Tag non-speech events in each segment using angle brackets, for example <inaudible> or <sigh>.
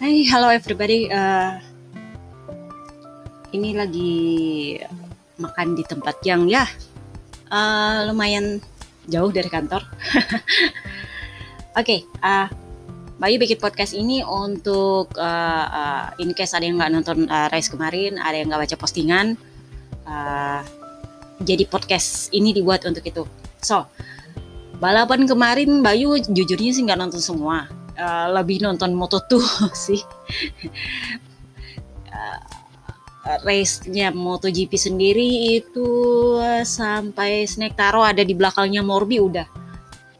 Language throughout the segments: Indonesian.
Hai, hello everybody. Uh, ini lagi makan di tempat yang ya uh, lumayan jauh dari kantor. <laughs> Oke, okay, uh, Bayu bikin podcast ini untuk uh, uh, in case ada yang nggak nonton uh, race kemarin, ada yang nggak baca postingan. Uh, jadi podcast ini dibuat untuk itu. So, balapan kemarin Bayu jujurnya sih nggak nonton semua uh, lebih nonton Moto2 <laughs> sih. uh, race-nya MotoGP sendiri itu uh, sampai Snake Taro ada di belakangnya Morbi udah.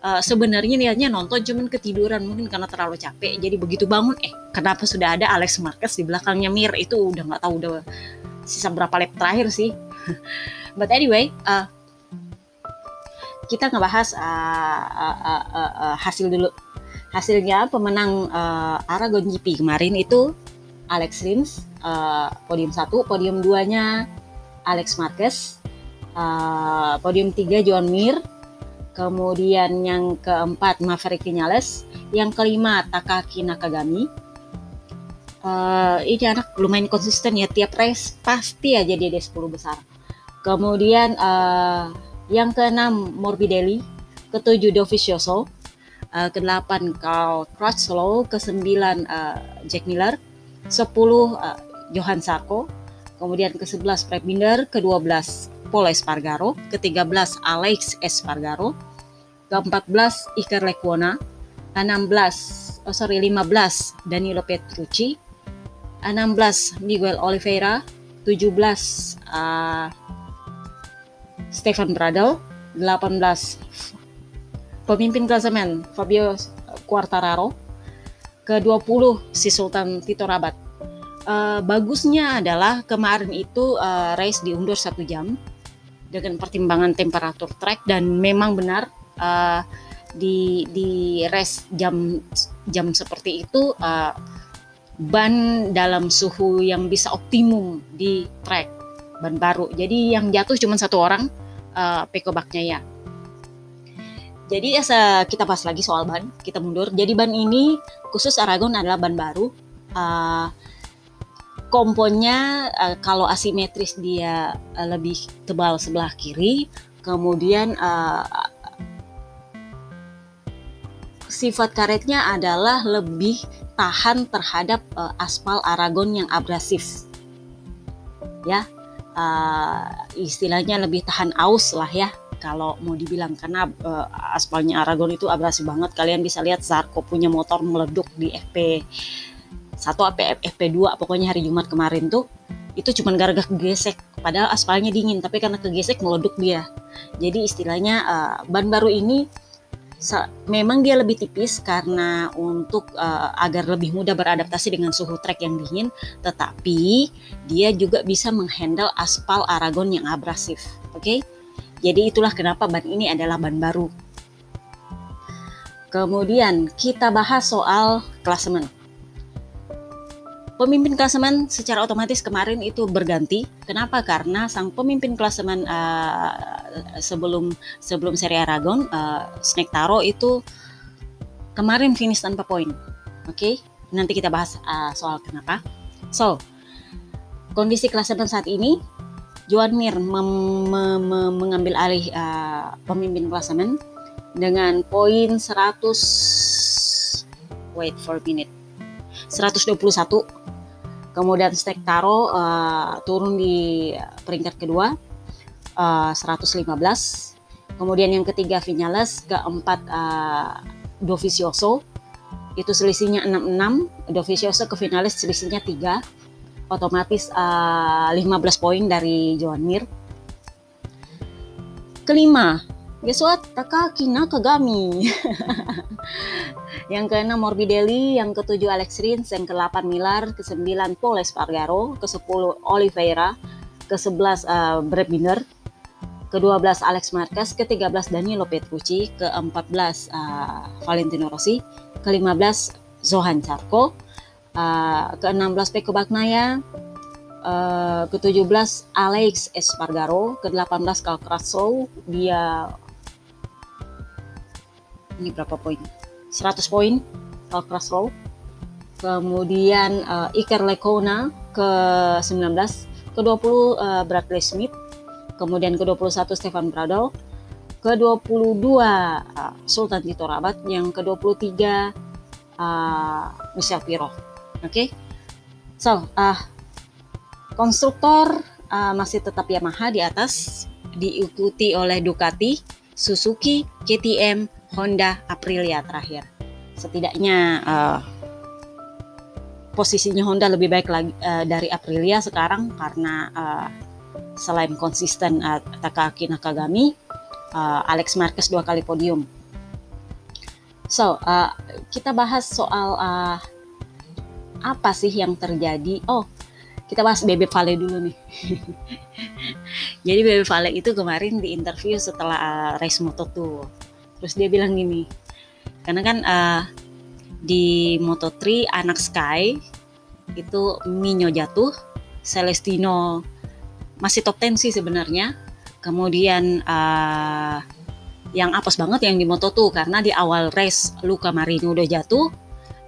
Uh, sebenarnya niatnya nonton cuman ketiduran mungkin karena terlalu capek jadi begitu bangun eh kenapa sudah ada Alex Marquez di belakangnya Mir itu udah nggak tahu udah sisa berapa lap terakhir sih <laughs> but anyway uh, kita ngebahas uh, uh, uh, uh, uh, hasil dulu hasilnya pemenang uh, Aragon GP kemarin itu Alex Rins uh, podium 1, podium 2-nya Alex Marquez, uh, podium 3 John Mir, kemudian yang keempat Maverick Vinales, yang kelima Takaki Nakagami. Uh, ini anak lumayan konsisten ya tiap race pasti aja dia di 10 besar. Kemudian uh, yang keenam Morbidelli, ketujuh Dovizioso, uh, ke-8 Carl Crutchlow, ke-9 uh, Jack Miller, 10 uh, Johan Sarko, kemudian ke-11 Fred Binder, ke-12 Paul Espargaro, ke-13 Alex Espargaro, ke-14 Iker Lecuona, 16 oh sorry 15 Danilo Petrucci, 16 Miguel Oliveira, 17 uh, Stefan Bradl, 18 pemimpin klasemen Fabio Quartararo, ke-20 si Sultan Tito Rabat. Uh, bagusnya adalah kemarin itu uh, race diundur satu jam dengan pertimbangan temperatur track dan memang benar uh, di di race jam jam seperti itu uh, ban dalam suhu yang bisa optimum di track ban baru. Jadi yang jatuh cuma satu orang uh, Peko Baknya ya jadi ya kita bahas lagi soal ban, kita mundur. Jadi ban ini khusus Aragon adalah ban baru. Uh, komponnya uh, kalau asimetris dia uh, lebih tebal sebelah kiri, kemudian uh, sifat karetnya adalah lebih tahan terhadap uh, aspal Aragon yang abrasif. Ya, uh, istilahnya lebih tahan aus lah ya kalau mau dibilang karena uh, aspalnya Aragon itu abrasi banget kalian bisa lihat Zarko punya motor meleduk di FP 1 apa FP2 pokoknya hari Jumat kemarin tuh itu cuma gara-gara kegesek padahal aspalnya dingin tapi karena kegesek meleduk dia jadi istilahnya uh, ban baru ini memang dia lebih tipis karena untuk uh, agar lebih mudah beradaptasi dengan suhu trek yang dingin, tetapi dia juga bisa menghandle aspal Aragon yang abrasif. Oke, okay? Jadi itulah kenapa ban ini adalah ban baru. Kemudian kita bahas soal klasemen. Pemimpin klasemen secara otomatis kemarin itu berganti. Kenapa? Karena sang pemimpin klasemen uh, sebelum sebelum seri Aragon, uh, Snake Taro itu kemarin finish tanpa poin. Oke, okay? nanti kita bahas uh, soal kenapa. So, kondisi klasemen saat ini Joan Mir mem, mem, mengambil alih uh, pemimpin klasemen dengan poin 100 wait for a minute 121 kemudian Stek Taro uh, turun di peringkat kedua uh, 115 kemudian yang ketiga Vinales keempat uh, Dovizioso. Itu selisihnya 66 Dovizioso ke Vinales selisihnya 3 otomatis uh, eh, 15 poin dari Joan Mir. Kelima, guess what? Takaki Nakagami. <laughs> yang keenam Morbidelli, yang ketujuh Alex Rins, yang ke-8 Miller, ke-9 Paul Espargaro, ke-10 Oliveira, ke-11 uh, Brad Binder, ke-12 Alex Marquez, ke-13 Danilo Petrucci, ke-14 uh, Valentino Rossi, ke-15 Zohan Charko, uh, ke-16 Peko Bagnaya, uh, ke-17 Alex Espargaro, ke-18 Karl Krasov, dia ini berapa poin? 100 poin Karl Krasov. kemudian uh, Iker Lecona ke-19, ke-20 uh, Bradley Smith, kemudian ke-21 Stefan Bradl, ke-22 uh, Sultan Tito Rabat, yang ke-23 uh, Michel Piro. Oke. Okay? So, uh, konstruktor uh, masih tetap Yamaha di atas, diikuti oleh Ducati, Suzuki, KTM, Honda, Aprilia terakhir. Setidaknya uh, posisinya Honda lebih baik lagi uh, dari Aprilia sekarang karena uh, selain konsisten uh, Takaki Nakagami, uh, Alex Marquez dua kali podium. So, uh, kita bahas soal uh, apa sih yang terjadi? Oh, kita bahas Bebe Vale dulu nih. <laughs> Jadi Bebe Vale itu kemarin di interview setelah uh, race Moto2. Terus dia bilang gini, karena kan uh, di Moto3 anak Sky itu Minyo jatuh, Celestino masih top 10 sih sebenarnya. Kemudian uh, yang apes banget yang di Moto2 karena di awal race Luca Marini udah jatuh,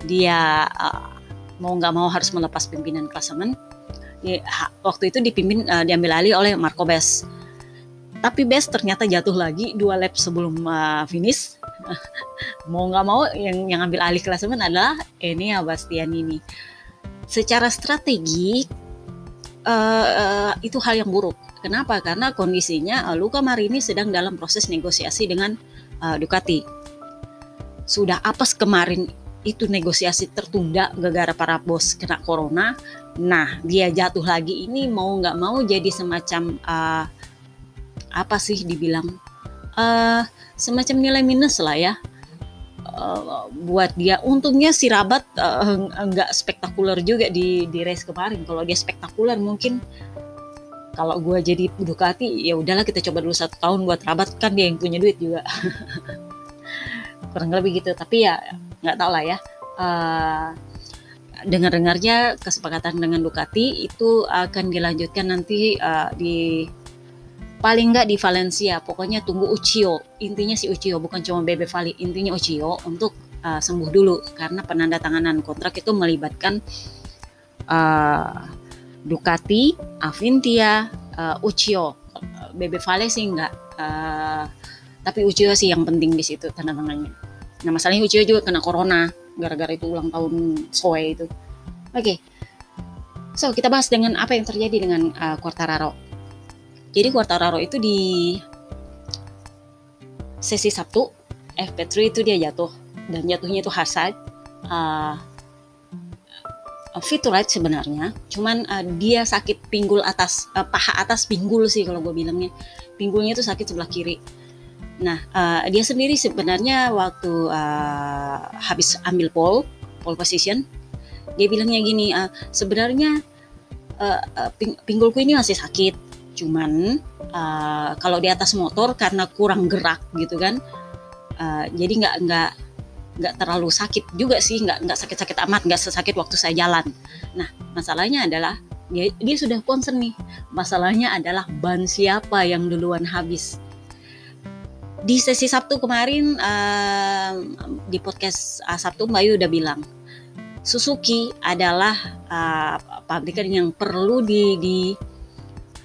dia uh, mau nggak mau harus melepas pimpinan klasemen ya, waktu itu dipimpin uh, diambil alih oleh Marco Bes. Tapi Bes ternyata jatuh lagi dua lap sebelum uh, finish. <laughs> mau nggak mau yang yang ambil alih klasemen adalah ini ya Bastian ini. Secara strategi uh, uh, itu hal yang buruk. Kenapa? Karena kondisinya uh, Luca Marini sedang dalam proses negosiasi dengan uh, Ducati. Sudah apes kemarin itu negosiasi tertunda gara-gara para bos kena corona Nah, dia jatuh lagi ini mau nggak mau jadi semacam uh, apa sih dibilang uh, semacam nilai minus lah ya uh, buat dia. Untungnya si Rabat uh, nggak spektakuler juga di di race kemarin. Kalau dia spektakuler mungkin kalau gue jadi Ducati ya udahlah kita coba dulu satu tahun buat Rabat kan dia yang punya duit juga. <laughs> Kurang lebih gitu. Tapi ya nggak tau lah ya. Uh, dengar-dengarnya kesepakatan dengan Ducati itu akan dilanjutkan nanti uh, di paling nggak di Valencia. Pokoknya tunggu Ucio intinya si Ucio bukan cuma Bebe Vali intinya Ucio untuk uh, sembuh dulu. Karena penandatanganan kontrak itu melibatkan uh, Ducati, Avintia, uh, Ucio Bebe Vale sih nggak uh, tapi Ucio sih yang penting di situ tanda tangannya nah masalahnya Ucio juga kena corona gara-gara itu ulang tahun Soe itu. Oke, okay. so kita bahas dengan apa yang terjadi dengan uh, Quartararo. Jadi Quartararo itu di sesi Sabtu FP3 itu dia jatuh dan jatuhnya itu Hazard. Uh, to ride sebenarnya, cuman uh, dia sakit pinggul atas, uh, paha atas pinggul sih kalau gue bilangnya. Pinggulnya itu sakit sebelah kiri Nah, uh, dia sendiri sebenarnya waktu uh, habis ambil pole, pole position, dia bilangnya gini, uh, sebenarnya uh, ping pinggulku ini masih sakit, cuman uh, kalau di atas motor karena kurang gerak gitu kan, uh, jadi nggak nggak nggak terlalu sakit juga sih, nggak nggak sakit-sakit amat, nggak sesakit waktu saya jalan. Nah, masalahnya adalah dia dia sudah concern nih, masalahnya adalah ban siapa yang duluan habis di sesi Sabtu kemarin uh, di podcast uh, Sabtu Mbak Yu udah bilang Suzuki adalah uh, pabrikan yang perlu di, di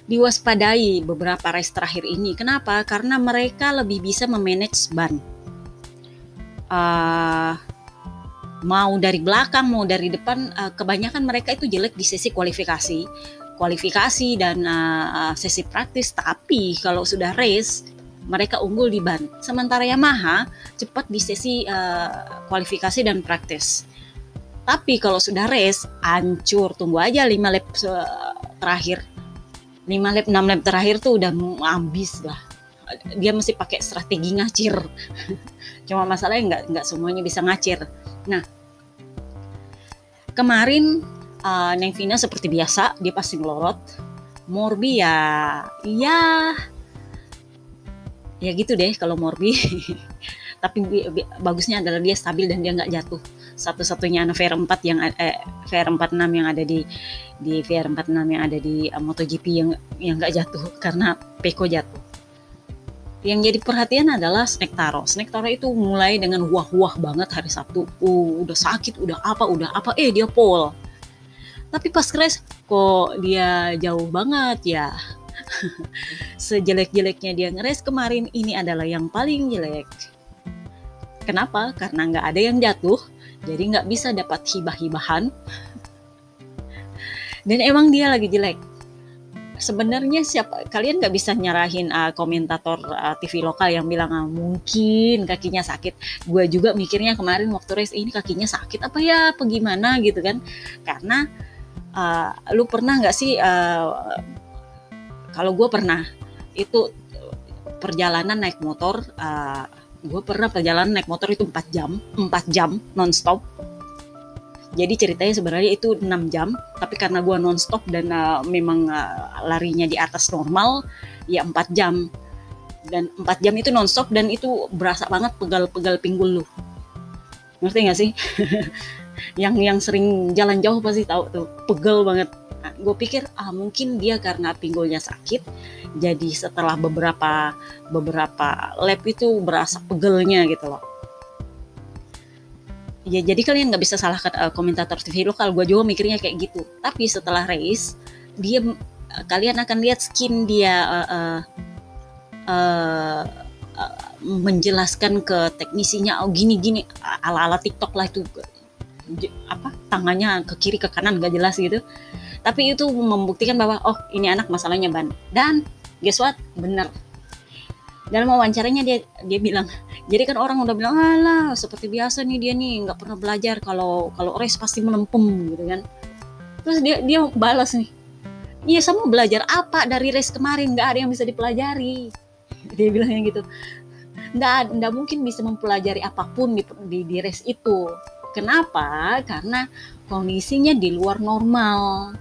diwaspadai beberapa race terakhir ini. Kenapa? Karena mereka lebih bisa memanage ban. Uh, mau dari belakang, mau dari depan, uh, kebanyakan mereka itu jelek di sesi kualifikasi, kualifikasi dan uh, sesi praktis. Tapi kalau sudah race, mereka unggul di ban. Sementara Yamaha cepat di sesi uh, kualifikasi dan praktis. Tapi kalau sudah race, hancur. Tunggu aja 5 lap uh, terakhir. 5 lap, 6 lap terakhir tuh udah habis lah. Dia mesti pakai strategi ngacir. <laughs> Cuma masalahnya nggak nggak semuanya bisa ngacir. Nah, kemarin uh, Neng Vina seperti biasa dia pasti ngelorot. Morbi ya, ya ya gitu deh kalau Morbi <laughs> tapi bagusnya adalah dia stabil dan dia nggak jatuh satu-satunya anak VR4 yang eh, VR46 yang ada di di VR46 yang ada di uh, MotoGP yang yang nggak jatuh karena Peko jatuh yang jadi perhatian adalah snack taro. Snack taro itu mulai dengan wah-wah banget hari Sabtu. Uh, udah sakit, udah apa, udah apa, eh dia pol. Tapi pas race kok dia jauh banget ya. <laughs> Sejelek-jeleknya dia ngeres kemarin ini adalah yang paling jelek. Kenapa? Karena nggak ada yang jatuh, jadi nggak bisa dapat hibah-hibahan. Dan emang dia lagi jelek sebenarnya siapa kalian nggak bisa nyarahin uh, komentator uh, TV lokal yang bilang ah, mungkin kakinya sakit gue juga mikirnya kemarin waktu race ini kakinya sakit apa ya apa gimana gitu kan karena uh, lu pernah nggak sih uh, kalau gue pernah itu perjalanan naik motor uh, gue pernah perjalanan naik motor itu 4 jam 4 jam nonstop jadi ceritanya sebenarnya itu 6 jam, tapi karena gue nonstop dan uh, memang uh, larinya di atas normal, ya 4 jam. Dan 4 jam itu nonstop dan itu berasa banget pegal-pegal pinggul lu. Ngerti gak sih? <laughs> yang yang sering jalan jauh pasti tahu tuh, pegel banget. Gue pikir ah mungkin dia karena pinggulnya sakit, jadi setelah beberapa beberapa lap itu berasa pegelnya gitu loh. Ya jadi kalian nggak bisa salahkan uh, komentator TV lokal. Gue juga mikirnya kayak gitu. Tapi setelah race dia uh, kalian akan lihat skin dia uh, uh, uh, menjelaskan ke teknisinya oh gini gini ala ala TikTok lah itu apa tangannya ke kiri ke kanan gak jelas gitu tapi itu membuktikan bahwa oh ini anak masalahnya ban. Dan guess what? Bener. Dalam wawancaranya dia dia bilang jadi kan orang udah bilang alah seperti biasa nih dia nih nggak pernah belajar. Kalau kalau race pasti melempem gitu kan. Terus dia dia balas nih iya sama belajar apa dari race kemarin? Nggak ada yang bisa dipelajari. Dia bilangnya gitu. Nggak nggak mungkin bisa mempelajari apa pun di, di, di race itu. Kenapa? Karena kondisinya di luar normal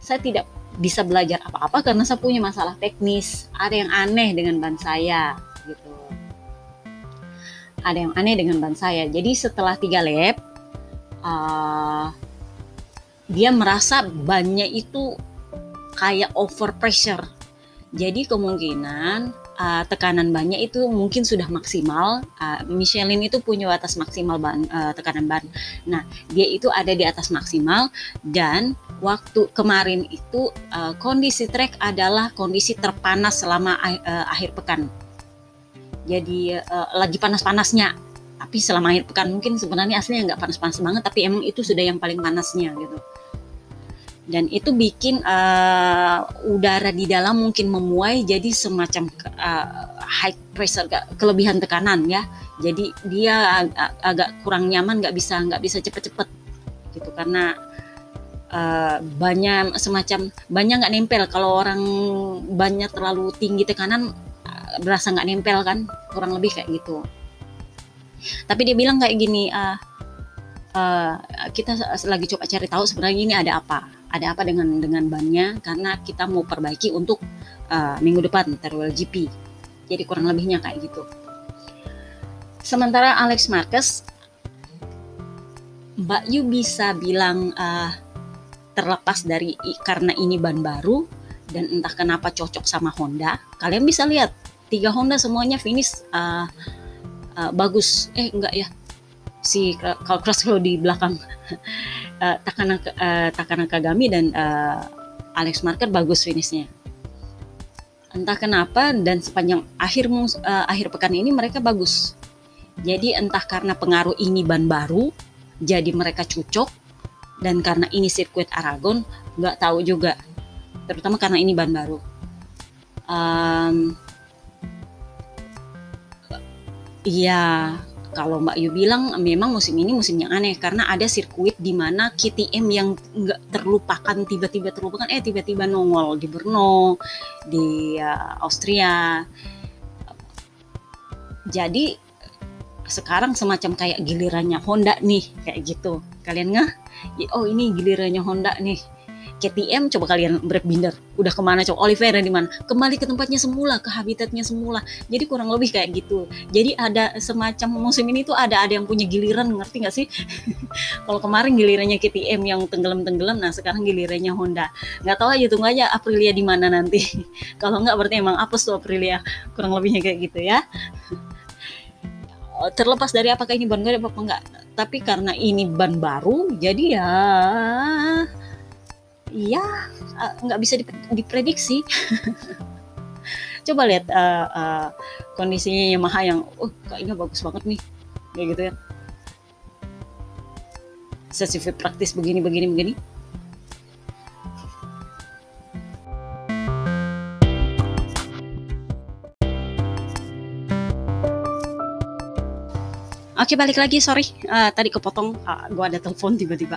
saya tidak bisa belajar apa-apa karena saya punya masalah teknis ada yang aneh dengan ban saya gitu ada yang aneh dengan ban saya. Jadi setelah tiga lap, uh, dia merasa bannya itu kayak over pressure. Jadi kemungkinan uh, tekanan bannya itu mungkin sudah maksimal. Uh, Michelin itu punya batas maksimal ban, uh, tekanan ban. Nah, dia itu ada di atas maksimal dan waktu kemarin itu uh, kondisi trek adalah kondisi terpanas selama uh, akhir pekan jadi uh, lagi panas-panasnya tapi selama akhir pekan mungkin sebenarnya aslinya nggak panas-panas banget tapi emang itu sudah yang paling panasnya gitu dan itu bikin uh, udara di dalam mungkin memuai jadi semacam uh, high pressure kelebihan tekanan ya. Jadi dia ag agak kurang nyaman nggak bisa nggak bisa cepet-cepet gitu. Karena uh, banyak semacam banyak nggak nempel. Kalau orang banyak terlalu tinggi tekanan berasa nggak nempel kan kurang lebih kayak gitu. Tapi dia bilang kayak gini uh, uh, kita lagi coba cari tahu sebenarnya ini ada apa. Ada apa dengan dengan bannya? Karena kita mau perbaiki untuk uh, minggu depan Teruel GP jadi kurang lebihnya kayak gitu. Sementara Alex Marquez Mbak Yu bisa bilang uh, terlepas dari karena ini ban baru dan entah kenapa cocok sama Honda kalian bisa lihat tiga Honda semuanya finish uh, uh, bagus. Eh enggak ya si kalau cross di belakang. Uh, <laughs> Takana uh, Takana Kagami dan uh, Alex Marker bagus finishnya. Entah kenapa dan sepanjang akhir uh, akhir pekan ini mereka bagus. Jadi entah karena pengaruh ini ban baru jadi mereka cocok dan karena ini sirkuit Aragon nggak tahu juga. Terutama karena ini ban baru. Um, Iya, kalau Mbak Yu bilang memang musim ini musim yang aneh karena ada sirkuit di mana KTM yang nggak terlupakan tiba-tiba terlupakan eh tiba-tiba nongol di Brno di uh, Austria. Jadi sekarang semacam kayak gilirannya Honda nih kayak gitu. Kalian nggak oh ini gilirannya Honda nih KTM coba kalian berbinder udah ke mana coba Oliveira di mana? Kembali ke tempatnya semula ke habitatnya semula. Jadi kurang lebih kayak gitu. Jadi ada semacam musim ini tuh ada ada yang punya giliran ngerti nggak sih? <laughs> Kalau kemarin gilirannya KTM yang tenggelam tenggelam nah sekarang gilirannya Honda. Nggak tahu aja tunggu aja Aprilia di mana nanti. <laughs> Kalau nggak berarti emang apes tuh Aprilia. Kurang lebihnya kayak gitu ya. <laughs> Terlepas dari apakah ini ban baru apa enggak tapi karena ini ban baru jadi ya ya nggak bisa diprediksi. <laughs> Coba lihat uh, uh, kondisinya Yamaha yang oh kayaknya bagus banget nih. Kayak gitu ya. Sesi praktis begini begini begini Oke balik lagi. Sorry. Uh, tadi kepotong. Uh, gue ada telepon tiba-tiba.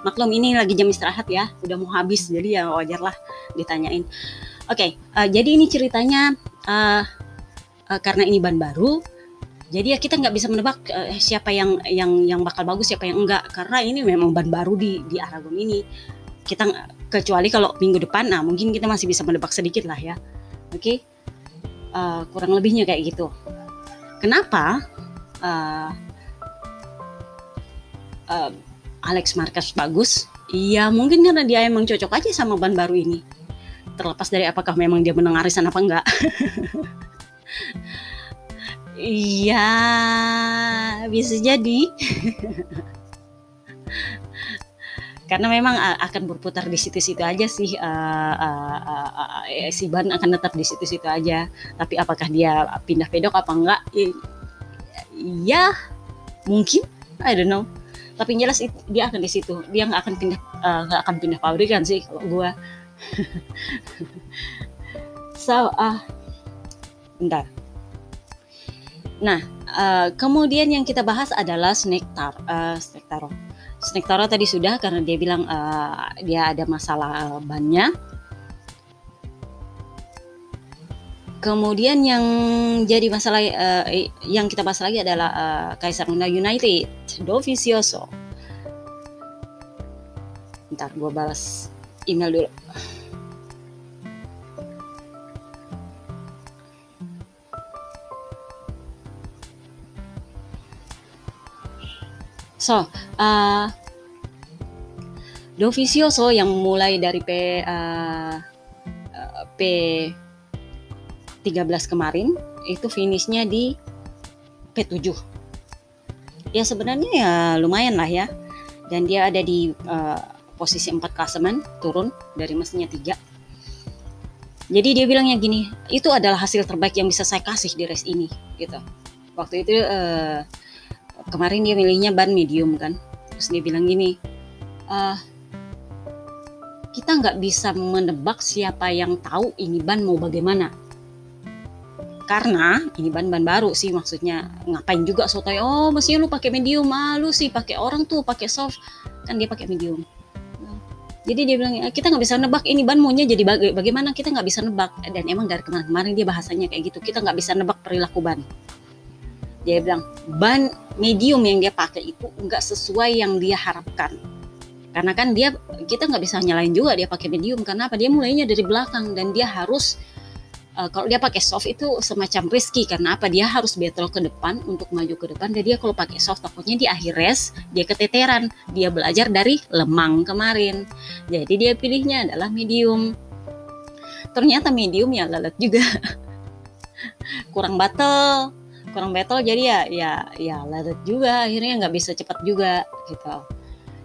Maklum ini lagi jam istirahat ya. Udah mau habis jadi ya wajar lah ditanyain. Oke okay, uh, jadi ini ceritanya uh, uh, karena ini ban baru jadi ya kita nggak bisa menebak uh, siapa yang yang yang bakal bagus siapa yang enggak. Karena ini memang ban baru di di Aragon ini. Kita kecuali kalau minggu depan nah mungkin kita masih bisa menebak sedikit lah ya. Oke? Okay? uh, kurang lebihnya kayak gitu. Kenapa uh, uh, Alex Marquez bagus. Iya mungkin karena dia emang cocok aja sama ban baru ini. Terlepas dari apakah memang dia menang arisan apa enggak. <laughs> Iya bisa jadi. <laughs> Karena memang akan berputar di situ-situ aja sih uh, uh, uh, uh, si ban akan tetap di situ-situ aja. Tapi apakah dia pindah pedok apa enggak ya mungkin I don't know. Tapi jelas dia akan di situ. Dia nggak akan pindah eh, nggak uh, akan pindah pabrikan sih kalau gue <laughs> so ah uh, bentar. Nah uh, kemudian yang kita bahas adalah snake tar uh, snake taro. Snake taro tadi sudah karena dia bilang uh, dia ada masalah bannya Kemudian yang jadi masalah uh, yang kita bahas lagi adalah uh, Kaisar Honda United, Dovizioso. Ntar gue balas email dulu. So, uh, Dovizioso yang mulai dari P, uh, P 13 kemarin itu finishnya di P7 ya sebenarnya ya lumayan lah ya. Dan dia ada di uh, posisi 4 klasemen turun dari mesinnya 3 jadi dia bilangnya gini itu adalah hasil terbaik yang bisa saya kasih di race ini gitu. Waktu itu uh, kemarin dia milihnya ban medium kan. Terus dia bilang gini uh, kita nggak bisa menebak siapa yang tahu ini ban mau bagaimana karena ini ban-ban baru sih maksudnya ngapain juga sotoy. Oh mestinya lu pakai medium ah sih. Pakai orang tuh pakai soft. Kan dia pakai medium. Jadi dia bilang kita nggak bisa nebak. Ini ban maunya jadi baga bagaimana kita nggak bisa nebak? Dan emang dari kemarin-kemarin dia bahasanya kayak gitu. Kita nggak bisa nebak perilaku ban. Dia bilang ban medium yang dia pakai itu nggak sesuai yang dia harapkan. Karena kan dia kita nggak bisa nyalain juga dia pakai medium. Karena apa? Dia mulainya dari belakang. Dan dia harus uh, kalau dia pakai soft itu semacam risky karena apa? Dia harus battle ke depan untuk maju ke depan. Dan dia kalau pakai soft takutnya di akhir race dia keteteran. Dia belajar dari lemang kemarin. Jadi dia pilihnya adalah medium. Ternyata medium ya lalat juga. <laughs> Kurang battle kurang battle. Jadi ya ya ya lalat juga. Akhirnya nggak bisa cepat juga gitu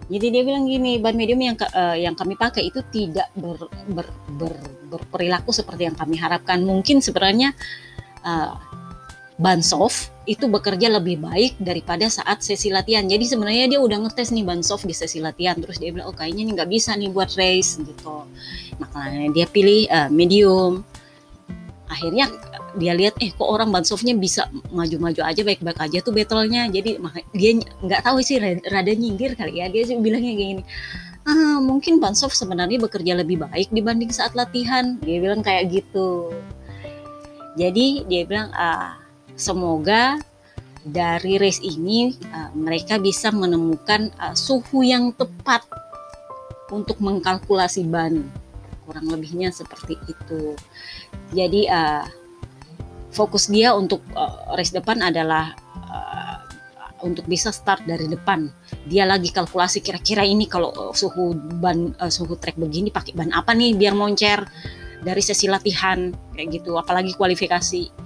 jadi dia bilang gini, ban medium yang uh, yang kami pakai itu tidak ber, ber, ber, berperilaku seperti yang kami harapkan. Mungkin sebenarnya uh, ban soft itu bekerja lebih baik daripada saat sesi latihan. Jadi sebenarnya dia udah ngetes nih ban soft di sesi latihan. Terus dia bilang, oh kayaknya ini nggak bisa nih buat race gitu. Makanya dia pilih uh, medium. Akhirnya dia lihat eh kok orang bansoftnya bisa maju-maju aja baik-baik aja tuh battlenya? Jadi dia nggak tahu sih rada nyindir kali ya. Dia sih bilangnya kayak gini ah mungkin bansoft sebenarnya bekerja lebih baik dibanding saat latihan. Dia bilang kayak gitu. Jadi dia bilang ah, semoga dari race ini uh, mereka bisa menemukan uh, suhu yang tepat untuk mengkalkulasi ban. Kurang lebihnya seperti itu. Jadi uh, fokus dia untuk uh, race depan adalah uh, untuk bisa start dari depan. Dia lagi kalkulasi kira-kira ini kalau uh, suhu ban uh, suhu trek begini pakai ban apa nih biar moncer dari sesi latihan kayak gitu. Apalagi kualifikasi.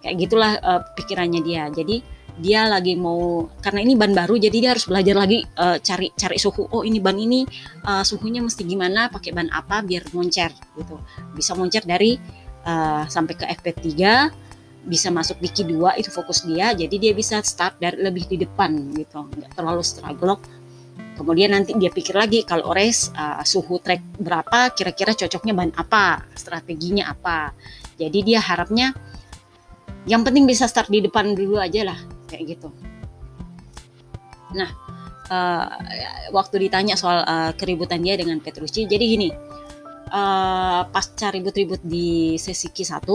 Kayak gitulah uh, pikirannya dia. Jadi dia lagi mau karena ini ban baru jadi dia harus belajar lagi uh, cari cari suhu. Oh ini ban ini uh, suhunya mesti gimana pakai ban apa biar moncer gitu. Bisa moncer dari uh, sampai ke FP3 bisa masuk di Q2 itu fokus dia. Jadi dia bisa start dari lebih di depan gitu. Nggak terlalu struggle. Kemudian nanti dia pikir lagi kalau race uh, suhu track berapa kira-kira cocoknya ban apa strateginya apa. Jadi dia harapnya yang penting bisa start di depan dulu aja lah kayak gitu. Nah uh, waktu ditanya soal uh, keributan dia dengan Petrucci jadi gini uh, pasca ribut-ribut di sesi Q1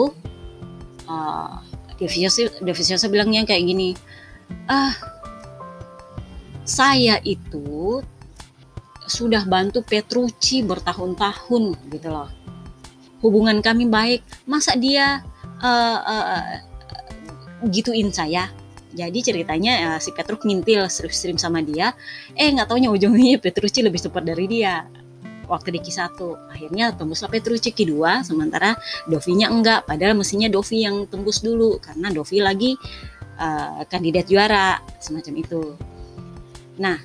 uh, Devicioso, bilangnya kayak gini ah saya itu sudah bantu Petrucci bertahun-tahun gitu loh. Hubungan kami baik masa dia uh, uh, gituin saya? Jadi ceritanya uh, si Petruk ngintil stream sama dia. Eh nggak taunya ujungnya Petrucci lebih cepat dari dia waktu di Q1 akhirnya tembuslah Petrucci Q2 sementara Dovi-nya enggak. Padahal mestinya Dovi yang tembus dulu karena Dovi lagi uh, kandidat juara semacam itu. Nah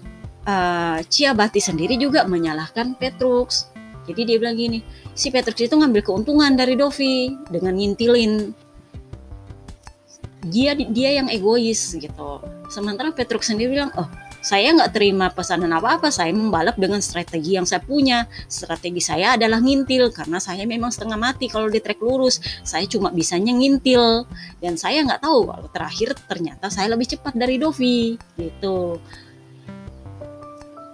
uh, Ciabati sendiri juga menyalahkan Petrux. Jadi dia bilang gini si Petrux itu ngambil keuntungan dari Dovi dengan ngintilin. Dia dia yang egois gitu. Sementara Petruk sendiri bilang oh saya nggak terima pesanan apa-apa saya membalap dengan strategi yang saya punya. Strategi saya adalah ngintil karena saya memang setengah mati kalau di trek lurus. Saya cuma bisanya ngintil dan saya nggak tahu kalau terakhir ternyata saya lebih cepat dari Dovi gitu.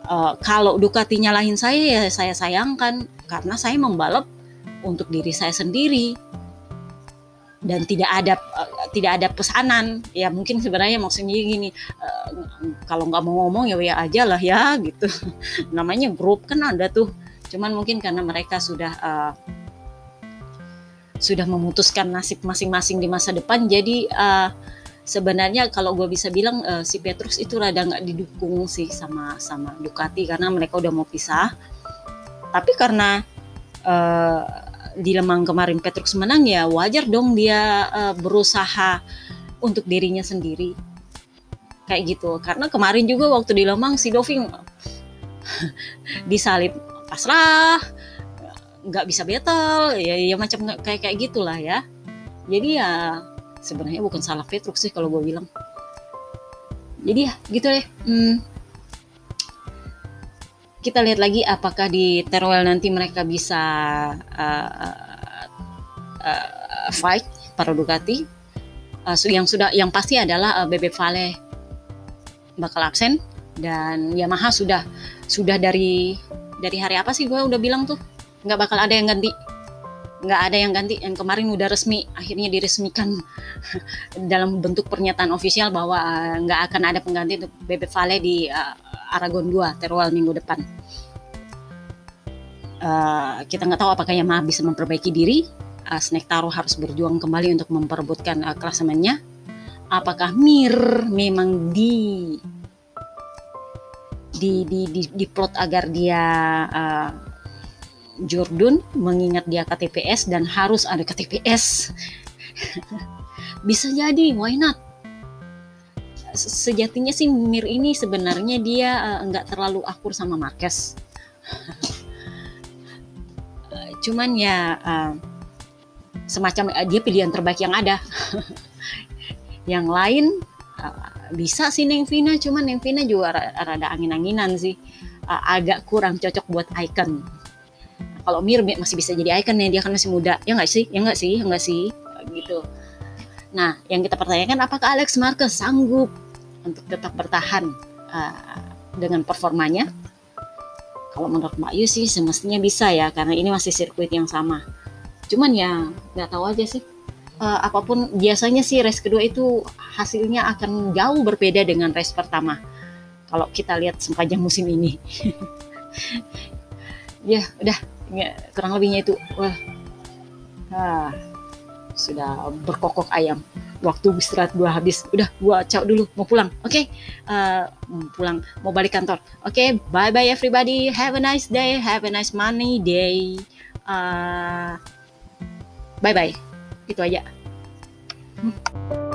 Uh, kalau Ducati nyalahin saya ya saya sayangkan karena saya membalap untuk diri saya sendiri. Dan tidak ada uh, tidak ada pesanan. Ya mungkin sebenarnya maksudnya gini kalau nggak mau ngomong ya ya aja lah ya gitu. <laughs> Namanya grup kan ada tuh. Cuman mungkin karena mereka sudah uh, sudah memutuskan nasib masing-masing di masa depan jadi uh, sebenarnya kalau gue bisa bilang uh, si Petrus itu rada nggak didukung sih sama sama Ducati karena mereka udah mau pisah. Tapi karena uh, di Lemang kemarin Petrus menang ya wajar dong dia uh, berusaha untuk dirinya sendiri kayak gitu. Karena kemarin juga waktu di Lemang si Doving <laughs> disalib pasrah nggak bisa battle. Ya, ya macam kayak kayak gitulah ya. Jadi ya sebenarnya bukan salah Petrus sih kalau gue bilang. Jadi ya gitu deh. Hmm, kita lihat lagi apakah di Teruel nanti mereka bisa uh, uh, fight para Ducati. Uh, yang sudah yang pasti adalah uh, Bebe Vale bakal absen dan Yamaha sudah sudah dari dari hari apa sih gue udah bilang tuh nggak bakal ada yang ganti nggak ada yang ganti yang kemarin udah resmi akhirnya diresmikan <laughs> dalam bentuk pernyataan ofisial bahwa nggak uh, akan ada pengganti untuk Bebe Vale di uh, Aragon 2 Teruel minggu depan. Uh, kita nggak tahu apakah Yamaha bisa memperbaiki diri. Uh, Snake Taro harus berjuang kembali untuk memperebutkan uh, klasemennya. Apakah Mir memang di di di di, di plot agar dia uh, Jordan mengingat dia KTPS dan harus ada KTPS. <laughs> bisa jadi, why not? sejatinya sih Mir ini sebenarnya dia uh, nggak terlalu akur sama Marquez. uh, <laughs> cuman ya uh, semacam uh, dia pilihan terbaik yang ada. <laughs> yang lain uh, bisa sih Neng Vina, cuman Neng Vina juga rada angin-anginan sih. Uh, agak kurang cocok buat icon. Kalau Mir masih bisa jadi icon ya, dia kan masih muda. Ya nggak sih? Ya nggak sih? Ya nggak sih? gitu. Nah, yang kita pertanyakan apakah Alex Marquez sanggup untuk tetap bertahan uh, dengan performanya. Kalau menurut Mbak Yu sih semestinya bisa ya karena ini masih sirkuit yang sama. Cuman ya nggak tahu aja sih. Uh, apa pun biasanya sih race kedua itu hasilnya akan jauh berbeda dengan race pertama. Kalau kita lihat sepanjang musim ini. <laughs> ya udah. Ya, kurang lebihnya itu. Wah. Ah, sudah berkokok ayam. Waktu istirahat gua habis. Udah gua caw dulu. Mau pulang. Oke? Okay? uh, pulang. Mau balik kantor. Oke? Okay, bye bye everybody. Have a nice day. Have a nice money day. Uh, bye bye itu aja hmm.